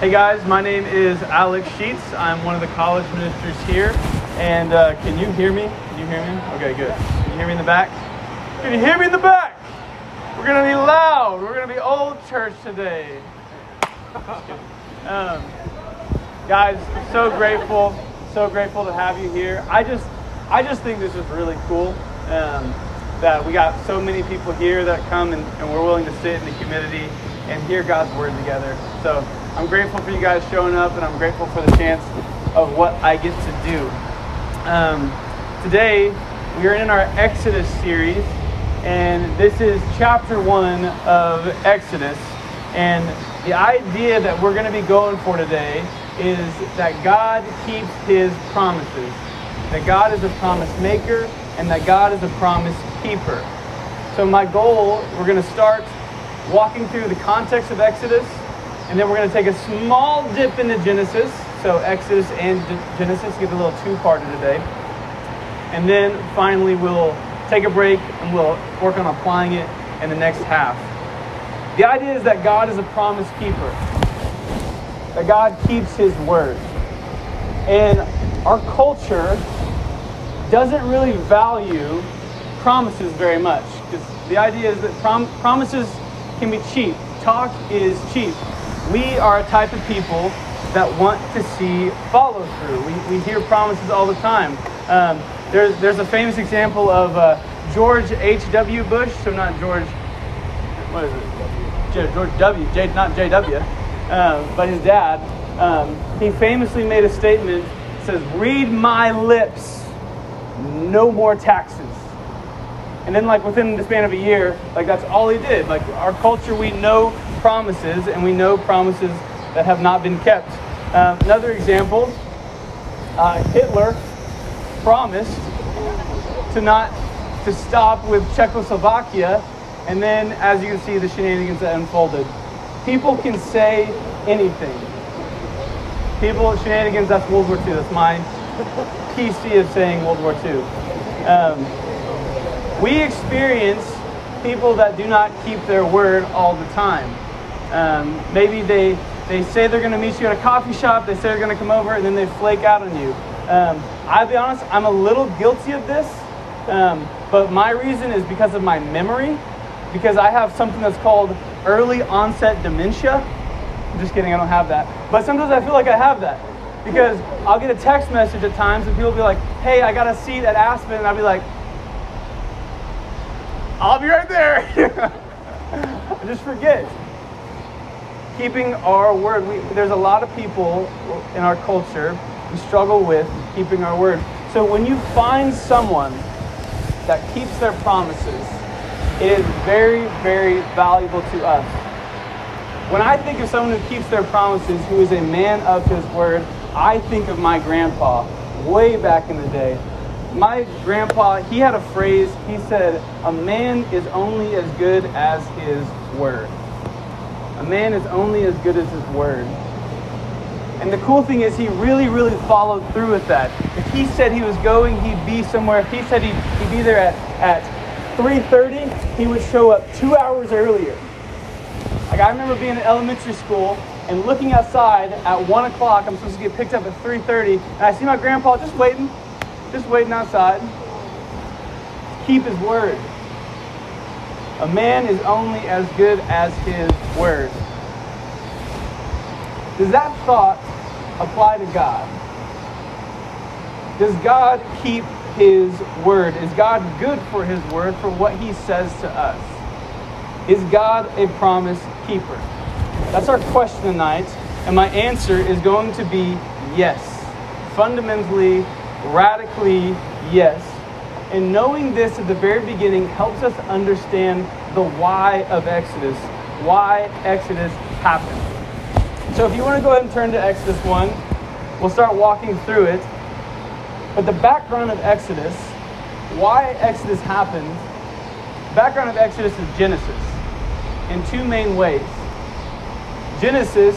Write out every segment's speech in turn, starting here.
Hey guys, my name is Alec Sheets. I'm one of the college ministers here. And uh, can you hear me? Can you hear me? Okay, good. Can you hear me in the back? Can you hear me in the back? We're going to be loud. We're going to be old church today. Um, guys, so grateful, so grateful to have you here. I just, I just think this is really cool um, that we got so many people here that come and, and we're willing to sit in the humidity and hear God's word together. So I'm grateful for you guys showing up, and I'm grateful for the chance of what I get to do. Um, today, we are in our Exodus series, and this is chapter one of Exodus. And the idea that we're going to be going for today is that God keeps his promises, that God is a promise maker, and that God is a promise keeper. So, my goal, we're going to start walking through the context of Exodus, and then we're going to take a small dip into Genesis. So, Exodus and Genesis get a little two parted today. And then finally, we'll take a break and we'll work on applying it in the next half. The idea is that God is a promise keeper, that God keeps his word. And our culture doesn't really value promises very much. Because the idea is that prom- promises can be cheap. Talk is cheap. We are a type of people that want to see follow through. We, we hear promises all the time. Um, there's, there's a famous example of uh, George H.W. Bush, so not George, what is it? George W., J, not J.W., um, but his dad. Um, he famously made a statement says, Read my lips, no more taxes. And then, like within the span of a year, like that's all he did. Like our culture, we know promises, and we know promises that have not been kept. Um, another example: uh, Hitler promised to not to stop with Czechoslovakia, and then, as you can see, the shenanigans that unfolded. People can say anything. People shenanigans. That's World War II. That's my PC of saying World War II. Um, we experience people that do not keep their word all the time. Um, maybe they, they say they're going to meet you at a coffee shop, they say they're going to come over, and then they flake out on you. Um, I'll be honest, I'm a little guilty of this, um, but my reason is because of my memory, because I have something that's called early onset dementia. I'm just kidding, I don't have that. But sometimes I feel like I have that. Because I'll get a text message at times and people will be like, hey, I got a seat at Aspen. And I'll be like, I'll be right there. I just forget. Keeping our word. We, there's a lot of people in our culture who struggle with keeping our word. So when you find someone that keeps their promises, it is very, very valuable to us. When I think of someone who keeps their promises, who is a man of his word, I think of my grandpa way back in the day my grandpa, he had a phrase. He said, A man is only as good as his word. A man is only as good as his word. And the cool thing is, he really, really followed through with that. If he said he was going, he'd be somewhere. If he said he'd, he'd be there at, at 3.30, he would show up two hours earlier. Like, I remember being in elementary school and looking outside at 1 o'clock. I'm supposed to get picked up at 3.30, and I see my grandpa just waiting just waiting outside. Keep his word. A man is only as good as his word. Does that thought apply to God? Does God keep his word? Is God good for his word for what he says to us? Is God a promise keeper? That's our question tonight, and my answer is going to be yes. Fundamentally, radically yes. And knowing this at the very beginning helps us understand the why of Exodus, why Exodus happened. So if you want to go ahead and turn to Exodus 1, we'll start walking through it. But the background of Exodus, why Exodus happened, background of Exodus is Genesis in two main ways. Genesis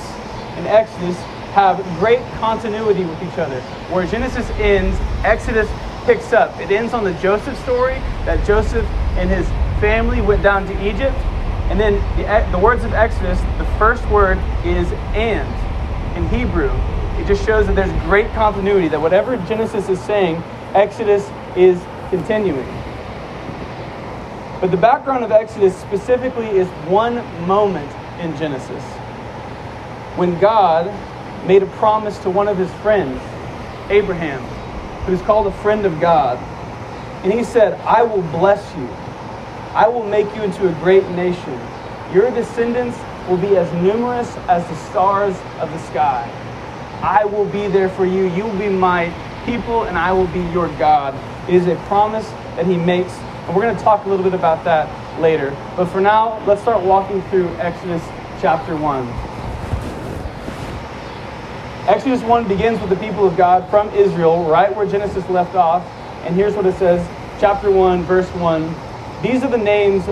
and Exodus have great continuity with each other. Where Genesis ends, Exodus picks up. It ends on the Joseph story that Joseph and his family went down to Egypt. And then the, the words of Exodus, the first word is and. in Hebrew, it just shows that there's great continuity, that whatever Genesis is saying, Exodus is continuing. But the background of Exodus specifically is one moment in Genesis when God made a promise to one of his friends, Abraham, who's called a friend of God. And he said, I will bless you. I will make you into a great nation. Your descendants will be as numerous as the stars of the sky. I will be there for you. You will be my people, and I will be your God. It is a promise that he makes, and we're going to talk a little bit about that later. But for now, let's start walking through Exodus chapter 1. Exodus 1 begins with the people of God from Israel, right where Genesis left off. And here's what it says, chapter 1, verse 1. These are the names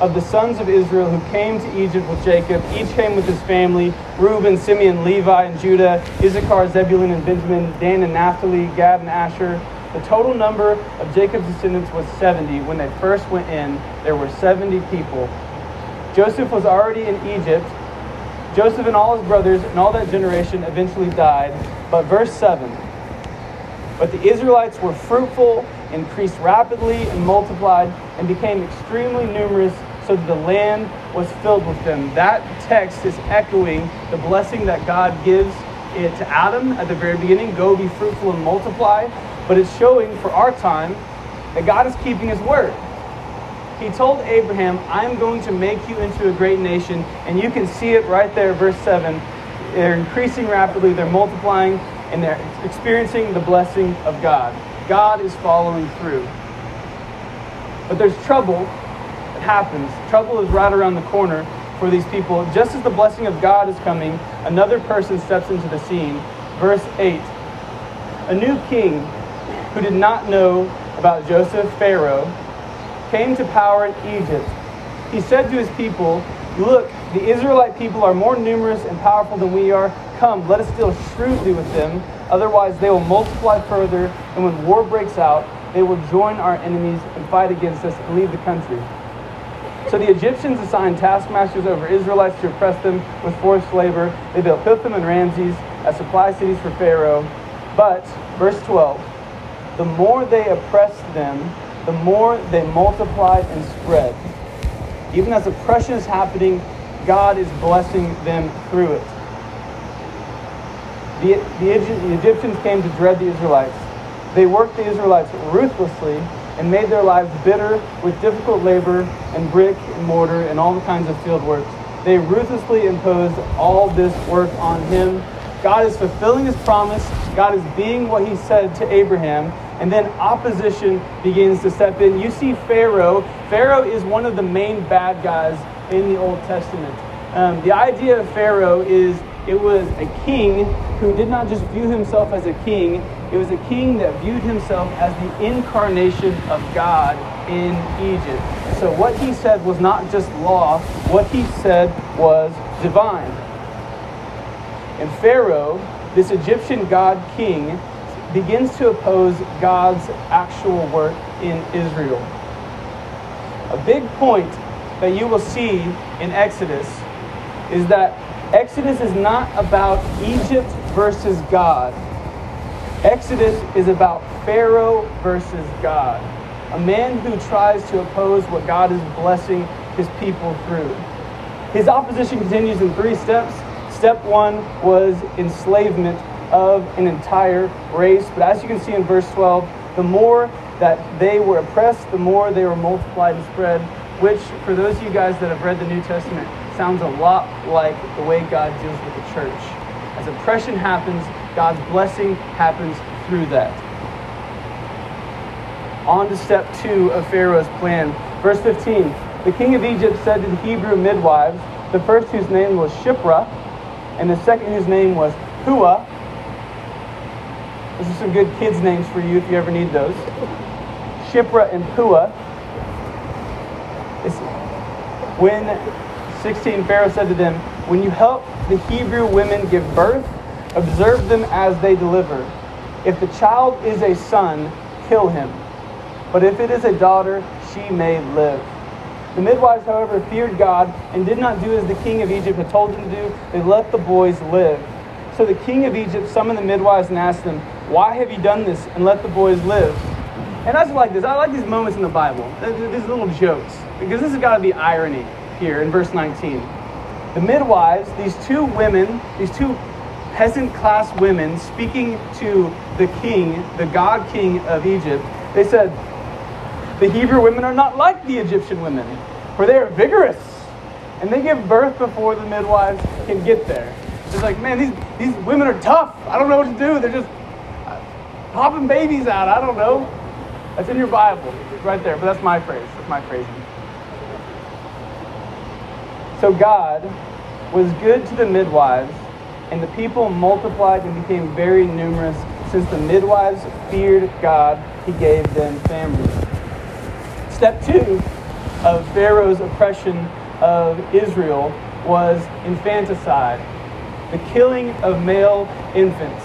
of the sons of Israel who came to Egypt with Jacob. Each came with his family Reuben, Simeon, Levi, and Judah, Issachar, Zebulun, and Benjamin, Dan and Naphtali, Gad and Asher. The total number of Jacob's descendants was 70. When they first went in, there were 70 people. Joseph was already in Egypt. Joseph and all his brothers and all that generation eventually died. But verse 7 But the Israelites were fruitful, increased rapidly, and multiplied, and became extremely numerous, so that the land was filled with them. That text is echoing the blessing that God gives it to Adam at the very beginning go be fruitful and multiply. But it's showing for our time that God is keeping his word. He told Abraham, I'm going to make you into a great nation. And you can see it right there, verse 7. They're increasing rapidly, they're multiplying, and they're experiencing the blessing of God. God is following through. But there's trouble that happens. Trouble is right around the corner for these people. Just as the blessing of God is coming, another person steps into the scene. Verse 8 A new king who did not know about Joseph, Pharaoh, came to power in Egypt. He said to his people, Look, the Israelite people are more numerous and powerful than we are. Come, let us deal shrewdly with them. Otherwise, they will multiply further, and when war breaks out, they will join our enemies and fight against us and leave the country. So the Egyptians assigned taskmasters over Israelites to oppress them with forced labor. They built Pithom and Ramses as supply cities for Pharaoh. But, verse 12, the more they oppressed them, the more they multiplied and spread. Even as oppression is happening, God is blessing them through it. The, the, the, Egyptians came to dread the Israelites. They worked the Israelites ruthlessly and made their lives bitter with difficult labor and brick and mortar and all the kinds of field work. They ruthlessly imposed all this work on him. God is fulfilling his promise. God is being what he said to Abraham and then opposition begins to step in. You see Pharaoh. Pharaoh is one of the main bad guys in the Old Testament. Um, the idea of Pharaoh is it was a king who did not just view himself as a king, it was a king that viewed himself as the incarnation of God in Egypt. So what he said was not just law, what he said was divine. And Pharaoh, this Egyptian god king, begins to oppose God's actual work in Israel. A big point that you will see in Exodus is that Exodus is not about Egypt versus God. Exodus is about Pharaoh versus God, a man who tries to oppose what God is blessing his people through. His opposition continues in three steps. Step one was enslavement of an entire race. But as you can see in verse 12, the more that they were oppressed, the more they were multiplied and spread, which, for those of you guys that have read the New Testament, sounds a lot like the way God deals with the church. As oppression happens, God's blessing happens through that. On to step two of Pharaoh's plan. Verse 15 The king of Egypt said to the Hebrew midwives, the first whose name was Shiphrah, and the second whose name was those are some good kids' names for you if you ever need those. Shiphrah and Puah. It's when 16 Pharaoh said to them, When you help the Hebrew women give birth, observe them as they deliver. If the child is a son, kill him. But if it is a daughter, she may live. The midwives, however, feared God and did not do as the king of Egypt had told them to do. They let the boys live. So the king of Egypt summoned the midwives and asked them, Why have you done this and let the boys live? And I just like this. I like these moments in the Bible, these little jokes, because this has got to be irony here in verse 19. The midwives, these two women, these two peasant class women speaking to the king, the God king of Egypt, they said, The Hebrew women are not like the Egyptian women, for they are vigorous, and they give birth before the midwives can get there. It's like, man, these, these women are tough. I don't know what to do. They're just popping babies out. I don't know. That's in your Bible. Right there. But that's my phrase. That's my phrasing. So God was good to the midwives, and the people multiplied and became very numerous. Since the midwives feared God, he gave them families. Step two of Pharaoh's oppression of Israel was infanticide, the killing of male infants.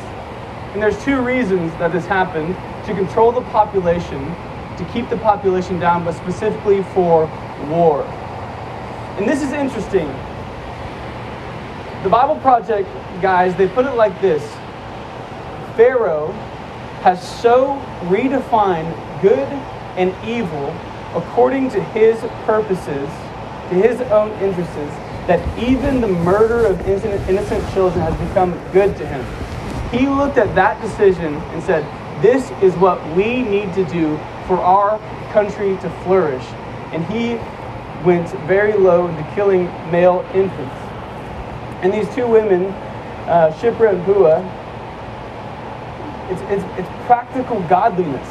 And there's two reasons that this happened to control the population, to keep the population down, but specifically for war. And this is interesting. The Bible Project guys, they put it like this Pharaoh has so redefined good and evil according to his purposes, to his own interests, that even the murder of innocent children has become good to him. He looked at that decision and said, This is what we need to do for our country to flourish. And he went very low into killing male infants. And these two women, uh, Shiphrah and Puah, it's, it's, it's practical godliness.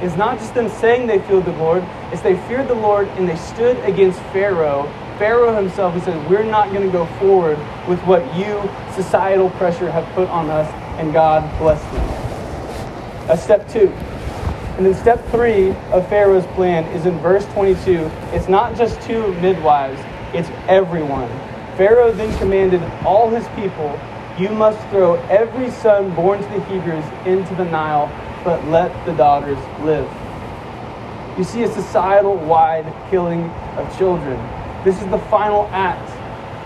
It's not just them saying they feared the Lord, it's they feared the Lord and they stood against Pharaoh. Pharaoh himself, he said, We're not going to go forward with what you, societal pressure, have put on us, and God bless them. That's step two. And then step three of Pharaoh's plan is in verse 22. It's not just two midwives, it's everyone. Pharaoh then commanded all his people, You must throw every son born to the Hebrews into the Nile, but let the daughters live. You see a societal wide killing of children. This is the final act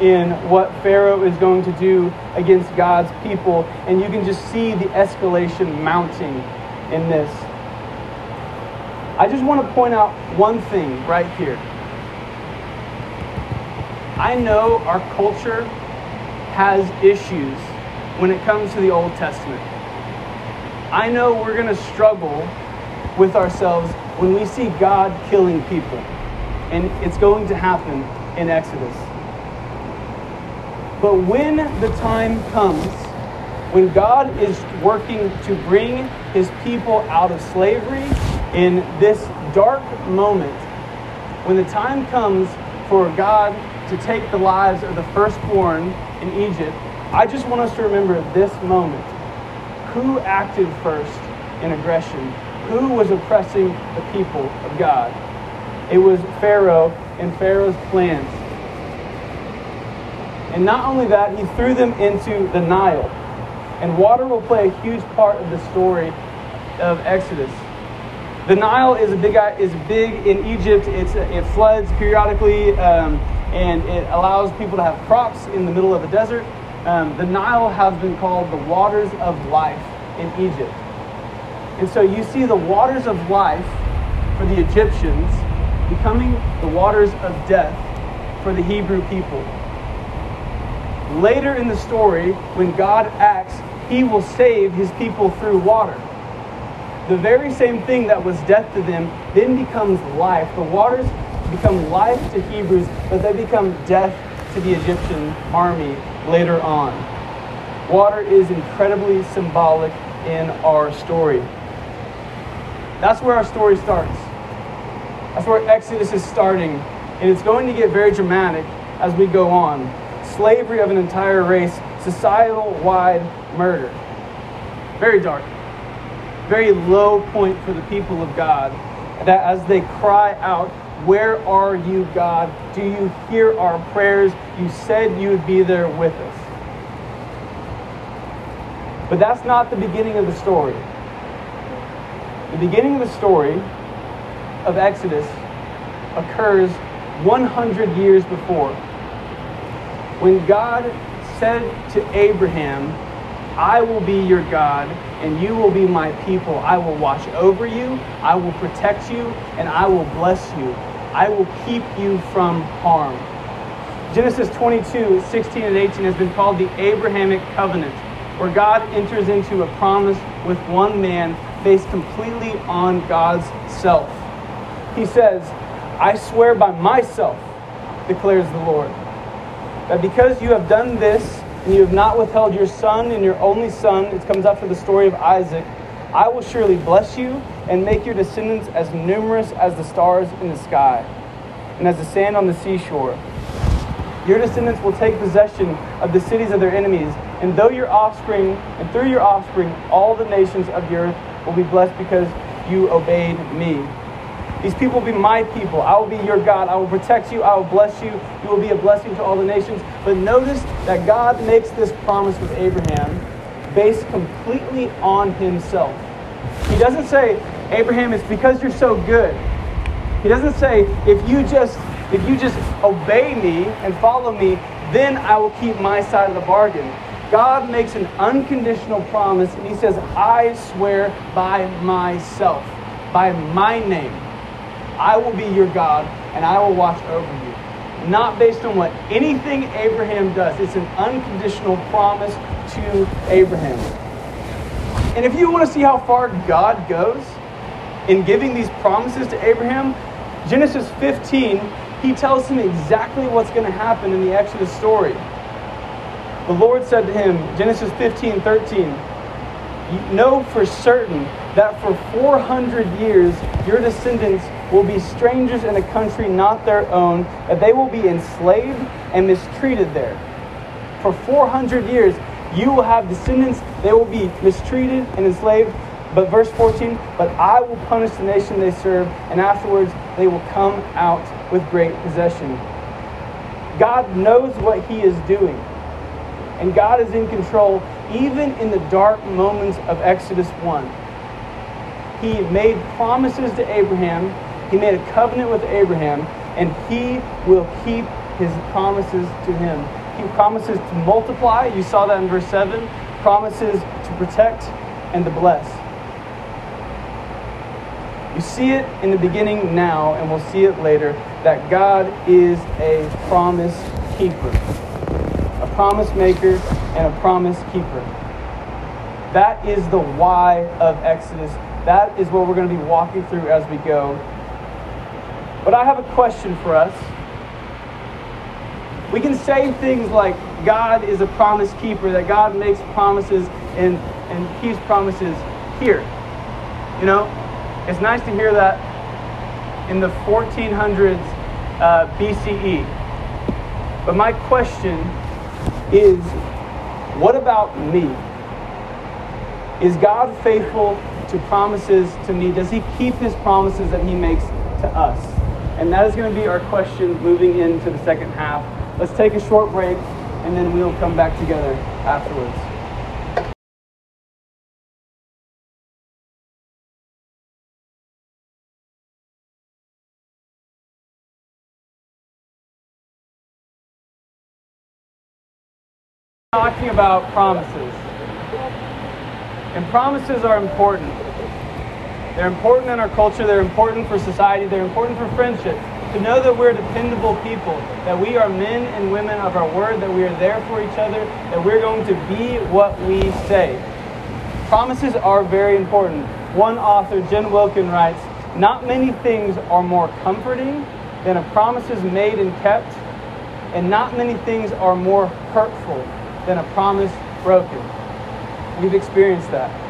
in what Pharaoh is going to do against God's people, and you can just see the escalation mounting in this. I just want to point out one thing right here. I know our culture has issues when it comes to the Old Testament. I know we're going to struggle with ourselves when we see God killing people, and it's going to happen in Exodus. But when the time comes, when God is working to bring his people out of slavery in this dark moment, when the time comes for God to take the lives of the firstborn in Egypt, I just want us to remember this moment. Who acted first in aggression? Who was oppressing the people of God? It was Pharaoh and Pharaoh's plans. And not only that, he threw them into the Nile. And water will play a huge part of the story of Exodus. The Nile is a big is big in Egypt. It's it floods periodically, um, and it allows people to have crops in the middle of the desert. Um, the Nile has been called the waters of life in Egypt, and so you see the waters of life for the Egyptians becoming the waters of death for the Hebrew people. Later in the story, when God acts, He will save His people through water the very same thing that was death to them then becomes life. The waters become life to Hebrews, but they become death to the Egyptian army later on. Water is incredibly symbolic in our story. That's where our story starts. That's where Exodus is starting. And it's going to get very dramatic as we go on. Slavery of an entire race, societal wide murder. Very dark very low point for the people of God. That as they cry out, Where are you, God? Do you hear our prayers? You said you would be there with us. But that's not the beginning of the story. The beginning of the story of Exodus occurs 100 years before when God said to Abraham, I will be your God, and you will be my people. I will watch over you, I will protect you, and I will bless you. I will keep you from harm. Genesis 22, 16 and 18 has been called the Abrahamic covenant, where God enters into a promise with one man based completely on God's self. He says, I swear by myself, declares the Lord, that because you have done this, and you have not withheld your son and your only son, it comes after the story of Isaac, I will surely bless you and make your descendants as numerous as the stars in the sky and as the sand on the seashore. Your descendants will take possession of the cities of their enemies, and though your offspring, and through your offspring, all the nations of the earth will be blessed because you obeyed me. These people will be my people. I will be your God. I will protect you. I will bless you. You will be a blessing to all the nations. But notice that God makes this promise with Abraham based completely on himself. He doesn't say, Abraham, it's because you're so good. He doesn't say, if you just if you just obey me and follow me, then I will keep my side of the bargain. God makes an unconditional promise and he says, I swear by myself, by my name, I will be your God and I will watch over you. Not based on what anything Abraham does. It's an unconditional promise to Abraham. And if you want to see how far God goes in giving these promises to Abraham, Genesis 15 he tells him exactly what's going to happen in the Exodus story. The Lord said to him, Genesis 15 13, Know for certain that for 400 years your descendants will be strangers in a country not their own, that they will be enslaved and mistreated there. For 400 years you will have descendants, they will be mistreated and enslaved. But verse 14, but I will punish the nation they serve, and afterwards they will come out with great possession. God knows what He is doing, and God is in control even in the dark moments of Exodus 1. He made promises to Abraham, He made a covenant with Abraham, and He will keep His promises to him. He promises to multiply, you saw that in verse 7, promises to protect and to bless. You see it in the beginning now, and we'll see it later, that God is a promise keeper, a promise maker, and a promise keeper. That is the why of Exodus. That is what we're going to be walking through as we go. But I have a question for us. We can say things like God is a promise keeper, that God makes promises and, and keeps promises here. You know, it's nice to hear that in the 1400s uh, BCE. But my question is what about me? Is God faithful to promises to me? Does he keep his promises that he makes to us? And that is going to be our question moving into the second half. Let's take a short break and then we'll come back together afterwards. talking about promises. And promises are important. They're important in our culture, they're important for society, they're important for friendship. To know that we're dependable people, that we are men and women of our word, that we are there for each other, that we're going to be what we say. Promises are very important. One author, Jen Wilkin, writes Not many things are more comforting than a promises made and kept, and not many things are more hurtful than a promise broken. We've experienced that.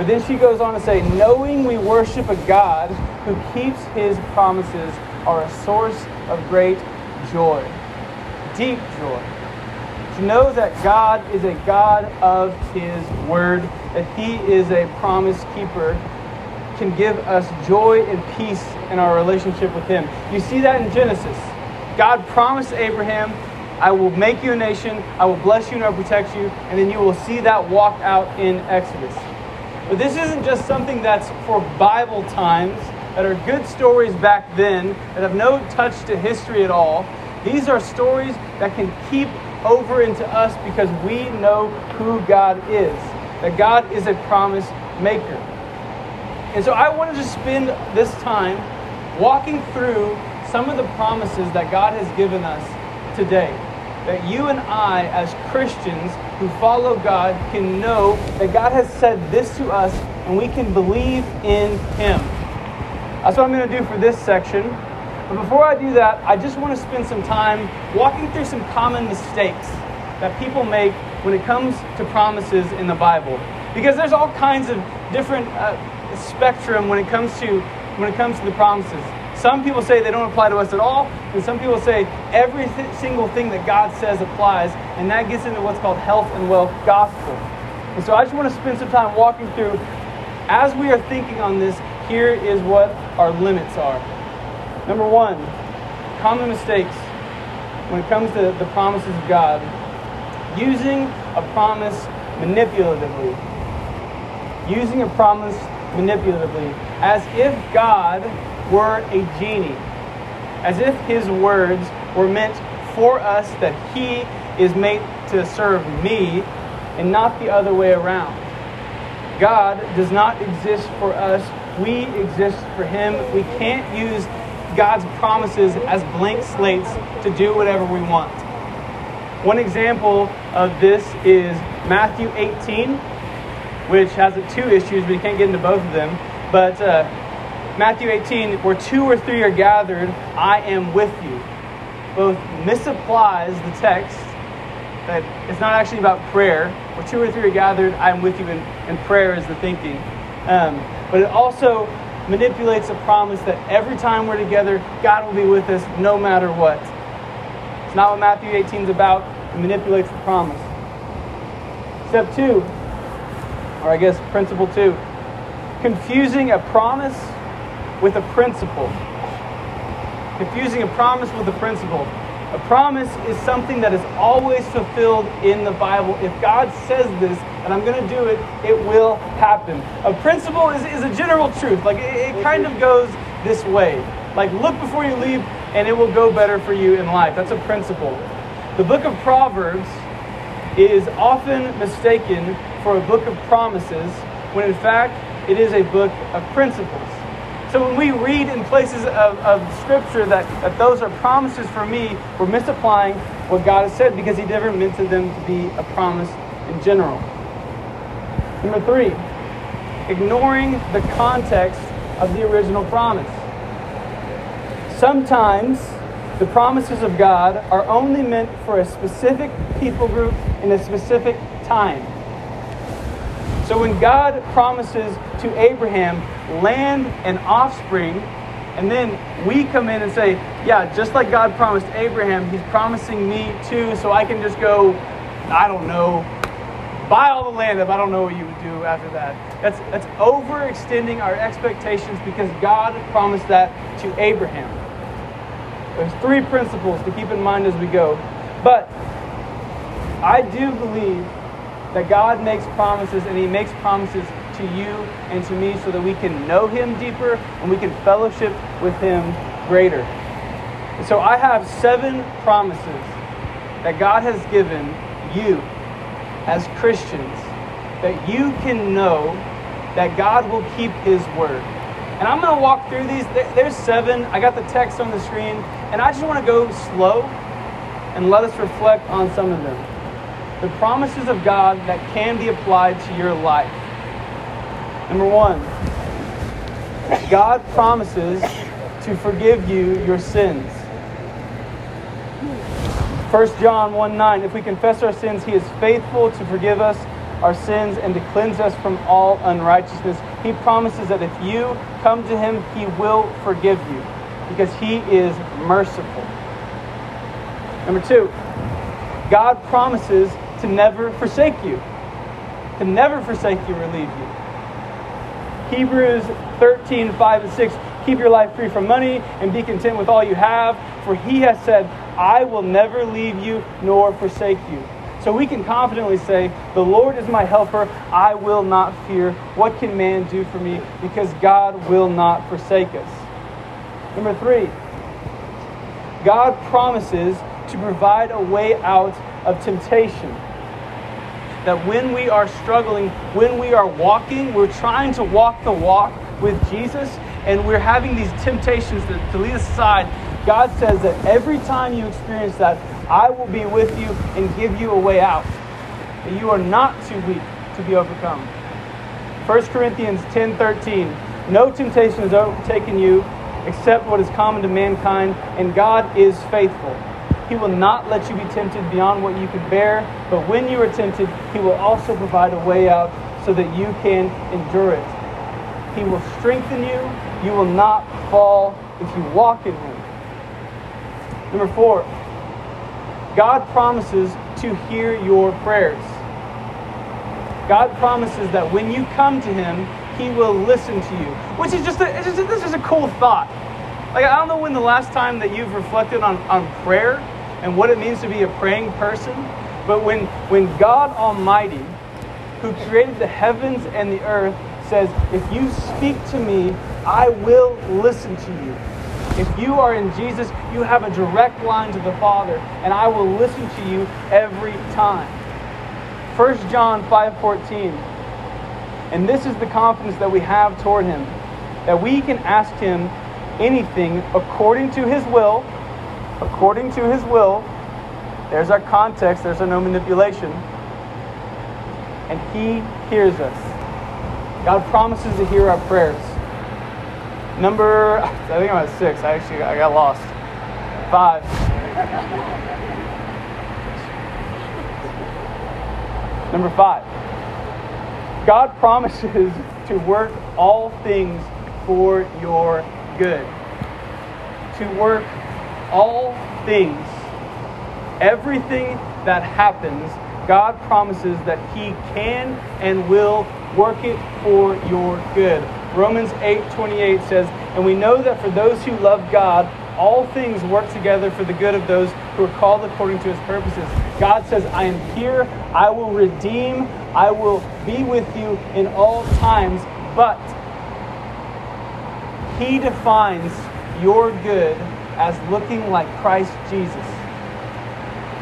But then she goes on to say, knowing we worship a God who keeps his promises are a source of great joy, deep joy. To know that God is a God of his word, that he is a promise keeper, can give us joy and peace in our relationship with him. You see that in Genesis. God promised Abraham I will make you a nation, I will bless you and I will protect you, and then you will see that walk out in Exodus. But this isn't just something that's for Bible times, that are good stories back then, that have no touch to history at all. These are stories that can keep over into us because we know who God is. That God is a promise maker. And so I wanted to spend this time walking through some of the promises that God has given us today. That you and I, as Christians who follow God, can know that God has said this to us and we can believe in Him. That's what I'm going to do for this section. But before I do that, I just want to spend some time walking through some common mistakes that people make when it comes to promises in the Bible. Because there's all kinds of different uh, spectrum when it comes to when it comes to the promises. Some people say they don't apply to us at all, and some people say every th- single thing that God says applies, and that gets into what's called health and wealth gospel. And so I just want to spend some time walking through as we are thinking on this, here is what our limits are. Number one, common mistakes when it comes to the promises of God. Using a promise manipulatively. Using a promise manipulatively. As if God were a genie. As if his words were meant for us, that he is made to serve me and not the other way around. God does not exist for us, we exist for him. We can't use God's promises as blank slates to do whatever we want. One example of this is Matthew 18, which has two issues, but you can't get into both of them. But uh, Matthew 18, where two or three are gathered, I am with you, both misapplies the text that it's not actually about prayer. Where two or three are gathered, I am with you, and, and prayer is the thinking. Um, but it also manipulates a promise that every time we're together, God will be with us no matter what. It's not what Matthew 18 is about. It manipulates the promise. Step two, or I guess principle two, confusing a promise with a principle. Confusing a promise with a principle. A promise is something that is always fulfilled in the Bible. If God says this, and I'm going to do it, it will happen. A principle is, is a general truth. Like it, it kind of goes this way. Like look before you leave, and it will go better for you in life. That's a principle. The book of Proverbs is often mistaken for a book of promises, when in fact it is a book of principles. So when we read in places of, of Scripture that, that those are promises for me, we're misapplying what God has said because He never meant them to be a promise in general. Number three, ignoring the context of the original promise. Sometimes the promises of God are only meant for a specific people group in a specific time. So when God promises to Abraham land and offspring, and then we come in and say, yeah, just like God promised Abraham, he's promising me too, so I can just go, I don't know, buy all the land if I don't know what you would do after that. That's, that's overextending our expectations because God promised that to Abraham. There's three principles to keep in mind as we go. But I do believe that God makes promises and He makes promises to you and to me so that we can know Him deeper and we can fellowship with Him greater. So I have seven promises that God has given you as Christians that you can know that God will keep His word. And I'm going to walk through these. There's seven. I got the text on the screen. And I just want to go slow and let us reflect on some of them the promises of God that can be applied to your life. Number one, God promises to forgive you your sins. 1 John 1 9, if we confess our sins, he is faithful to forgive us our sins and to cleanse us from all unrighteousness. He promises that if you come to him, he will forgive you because he is merciful. Number two, God promises to never forsake you, to never forsake you or leave you. Hebrews 13, 5 and 6. Keep your life free from money and be content with all you have, for he has said, I will never leave you nor forsake you. So we can confidently say, The Lord is my helper. I will not fear. What can man do for me? Because God will not forsake us. Number three, God promises to provide a way out of temptation. That when we are struggling, when we are walking, we're trying to walk the walk with Jesus, and we're having these temptations to, lead us aside. God says that every time you experience that, I will be with you and give you a way out. That you are not too weak to be overcome. 1 Corinthians 10 13. No temptation has overtaken you except what is common to mankind, and God is faithful. He will not let you be tempted beyond what you can bear, but when you are tempted, He will also provide a way out so that you can endure it. He will strengthen you. You will not fall if you walk in Him. Number four, God promises to hear your prayers. God promises that when you come to Him, He will listen to you, which is just a, just a, this is a cool thought. Like I don't know when the last time that you've reflected on, on prayer and what it means to be a praying person, but when when God Almighty, who created the heavens and the earth, says, "If you speak to me, I will listen to you." If you are in Jesus, you have a direct line to the Father, and I will listen to you every time. 1 John 5:14. And this is the confidence that we have toward him, that we can ask him anything according to his will, according to his will. There's our context, there's our no manipulation. And he hears us. God promises to hear our prayers. Number, I think I'm at six. I actually I got lost. Five. Number five, God promises to work all things for your good. To work all things. Everything that happens, God promises that He can and will work it for your good. Romans 8 28 says, And we know that for those who love God, all things work together for the good of those who are called according to his purposes. God says, I am here, I will redeem, I will be with you in all times, but he defines your good as looking like Christ Jesus.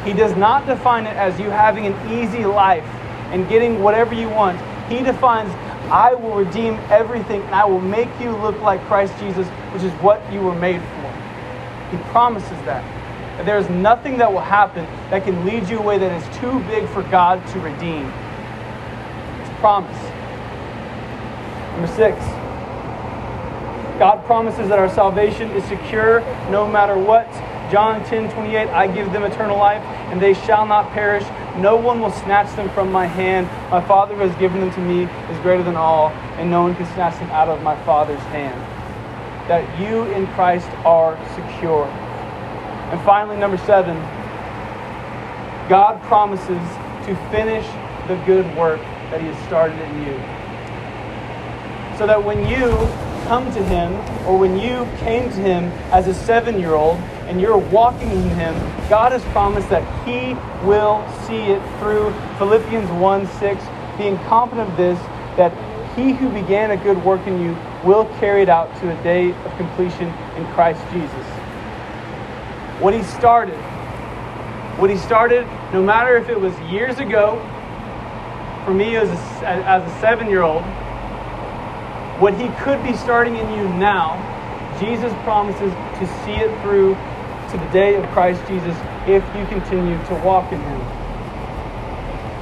He does not define it as you having an easy life and getting whatever you want. He defines, I will redeem everything and I will make you look like Christ Jesus, which is what you were made for. He promises that. there is nothing that will happen that can lead you away that is too big for God to redeem. It's promise. Number six, God promises that our salvation is secure no matter what. John 10 28, I give them eternal life, and they shall not perish. No one will snatch them from my hand. My Father who has given them to me is greater than all, and no one can snatch them out of my Father's hand that you in Christ are secure. And finally, number seven, God promises to finish the good work that He has started in you. So that when you come to Him, or when you came to Him as a seven year old and you're walking in Him, God has promised that He will see it through. Philippians 1 6, being confident of this, that He who began a good work in you will carry it out to a day of completion in Christ Jesus. What he started, what he started, no matter if it was years ago, for me as a, as a seven year old, what he could be starting in you now, Jesus promises to see it through to the day of Christ Jesus if you continue to walk in him.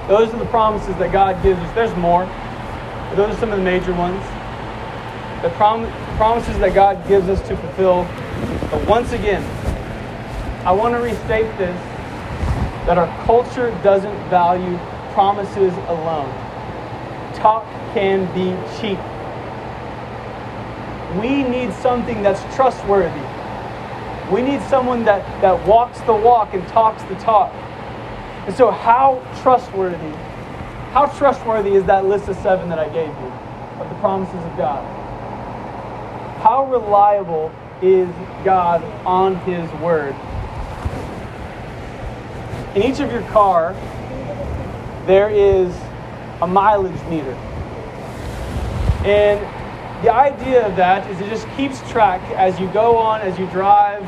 Those are the promises that God gives us. There's more, but those are some of the major ones the prom- promises that God gives us to fulfill. But once again, I want to restate this that our culture doesn't value promises alone. Talk can be cheap. We need something that's trustworthy. We need someone that, that walks the walk and talks the talk. And so, how trustworthy, how trustworthy is that list of seven that I gave you of the promises of God? How reliable is God on His Word? In each of your car, there is a mileage meter. And the idea of that is it just keeps track as you go on, as you drive,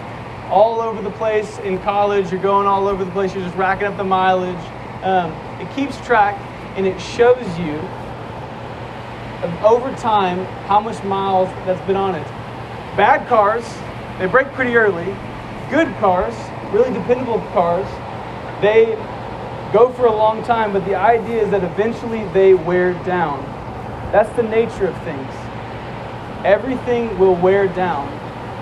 all over the place in college, you're going all over the place, you're just racking up the mileage. Um, it keeps track and it shows you over time how much miles that's been on it. Bad cars, they break pretty early. Good cars, really dependable cars, they go for a long time, but the idea is that eventually they wear down. That's the nature of things. Everything will wear down.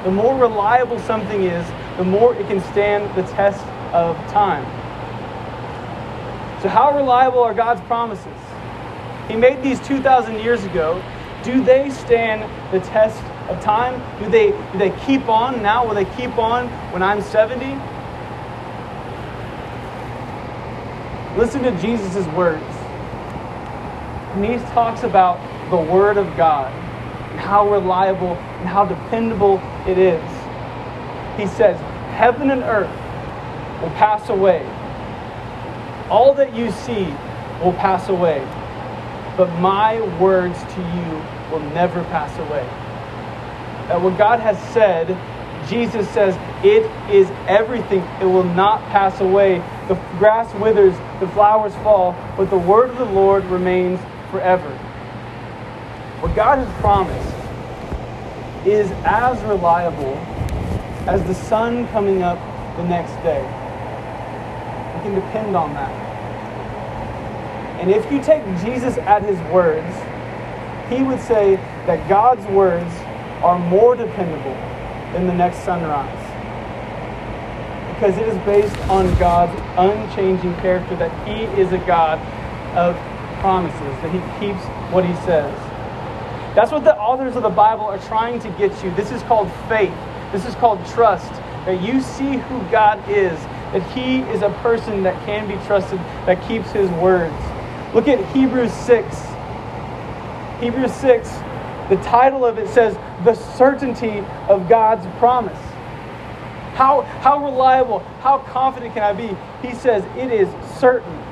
The more reliable something is, the more it can stand the test of time. So, how reliable are God's promises? He made these 2,000 years ago. Do they stand the test of time? Do they, do they keep on now? Will they keep on when I'm 70? Listen to Jesus' words. And he talks about the Word of God and how reliable and how dependable it is. He says, Heaven and earth will pass away. All that you see will pass away. But my words to you will never pass away. That what God has said, Jesus says, it is everything. It will not pass away. The grass withers, the flowers fall, but the word of the Lord remains forever. What God has promised is as reliable as the sun coming up the next day. We can depend on that. And if you take Jesus at his words, he would say that God's words are more dependable than the next sunrise because it is based on God's unchanging character that He is a God of promises, that He keeps what He says. That's what the authors of the Bible are trying to get you. This is called faith. This is called trust. That you see who God is, that He is a person that can be trusted, that keeps His words. Look at Hebrews 6. Hebrews 6, the title of it says, The Certainty of God's Promise. How, how reliable, how confident can I be? He says, It is certain.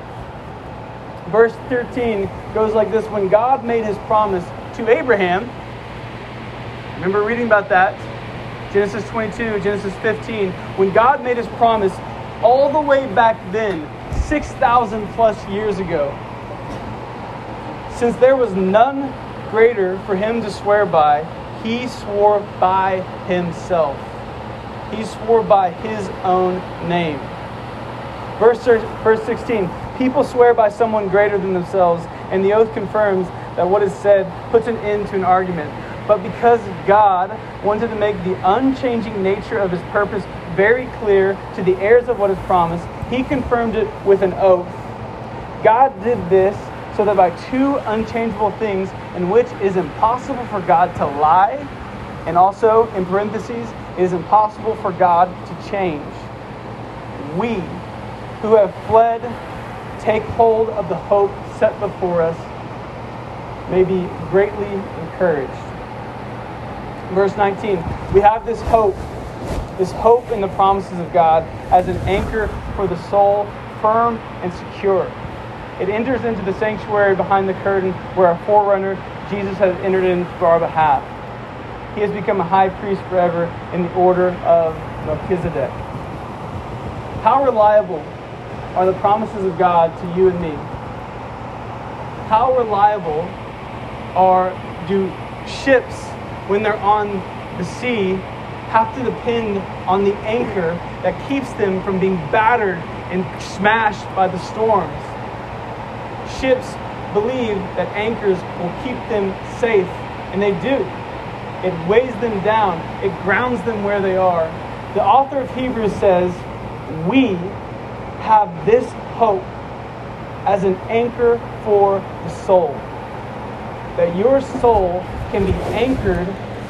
Verse 13 goes like this When God made his promise to Abraham, remember reading about that? Genesis 22, Genesis 15. When God made his promise all the way back then, 6,000 plus years ago, since there was none greater for him to swear by, he swore by himself he swore by his own name. Verse, verse 16 People swear by someone greater than themselves, and the oath confirms that what is said puts an end to an argument. But because God wanted to make the unchanging nature of his purpose very clear to the heirs of what is promised, he confirmed it with an oath. God did this so that by two unchangeable things in which is impossible for God to lie, and also in parentheses, it is impossible for God to change. We who have fled take hold of the hope set before us may be greatly encouraged. Verse 19, we have this hope, this hope in the promises of God as an anchor for the soul, firm and secure. It enters into the sanctuary behind the curtain where our forerunner, Jesus, has entered in for our behalf he has become a high priest forever in the order of Melchizedek. How reliable are the promises of God to you and me? How reliable are do ships when they're on the sea have to depend on the anchor that keeps them from being battered and smashed by the storms? Ships believe that anchors will keep them safe, and they do. It weighs them down, it grounds them where they are. The author of Hebrews says, We have this hope as an anchor for the soul. That your soul can be anchored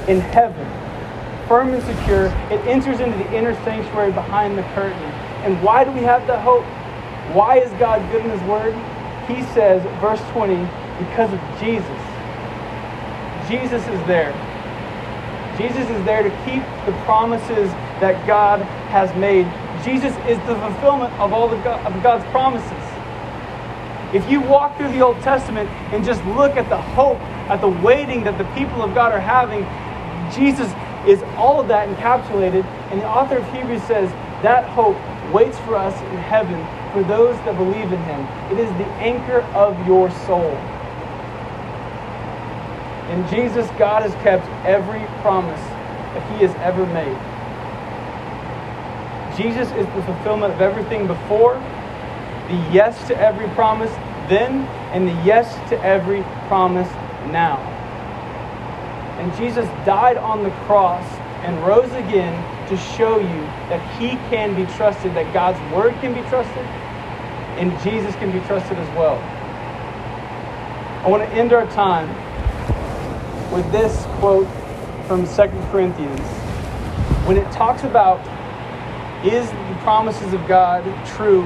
in heaven, firm and secure. It enters into the inner sanctuary behind the curtain. And why do we have that hope? Why is God good in His Word? He says, verse 20, because of Jesus. Jesus is there. Jesus is there to keep the promises that God has made. Jesus is the fulfillment of all the God, of God's promises. If you walk through the Old Testament and just look at the hope, at the waiting that the people of God are having, Jesus is all of that encapsulated. And the author of Hebrews says that hope waits for us in heaven for those that believe in him. It is the anchor of your soul. In Jesus, God has kept every promise that he has ever made. Jesus is the fulfillment of everything before, the yes to every promise then, and the yes to every promise now. And Jesus died on the cross and rose again to show you that he can be trusted, that God's word can be trusted, and Jesus can be trusted as well. I want to end our time with this quote from Second Corinthians. When it talks about is the promises of God true?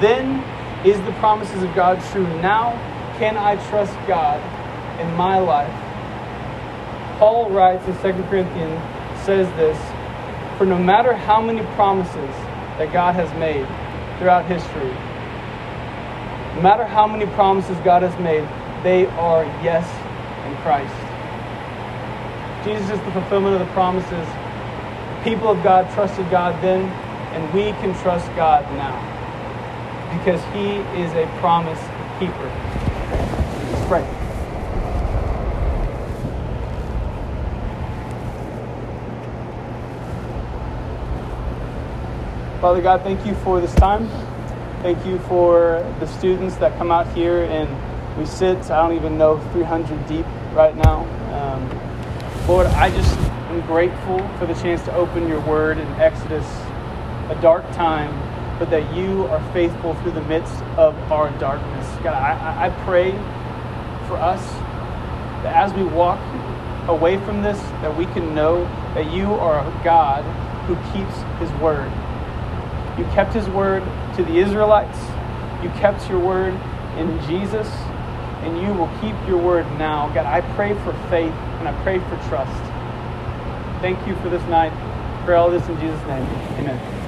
Then is the promises of God true? Now can I trust God in my life? Paul writes in 2 Corinthians, says this For no matter how many promises that God has made throughout history, no matter how many promises God has made, they are yes in Christ. Jesus is the fulfillment of the promises. The people of God trusted God then, and we can trust God now because He is a promise keeper. Let's pray. Father God, thank you for this time. Thank you for the students that come out here and we sit, I don't even know, 300 deep right now. Um, Lord, I just am grateful for the chance to open your word in Exodus a dark time, but that you are faithful through the midst of our darkness. God, I, I pray for us that as we walk away from this, that we can know that you are a God who keeps his word. You kept his word to the Israelites. You kept your word in Jesus, and you will keep your word now. God, I pray for faith and I pray for trust. Thank you for this night. For all this in Jesus' name. Amen.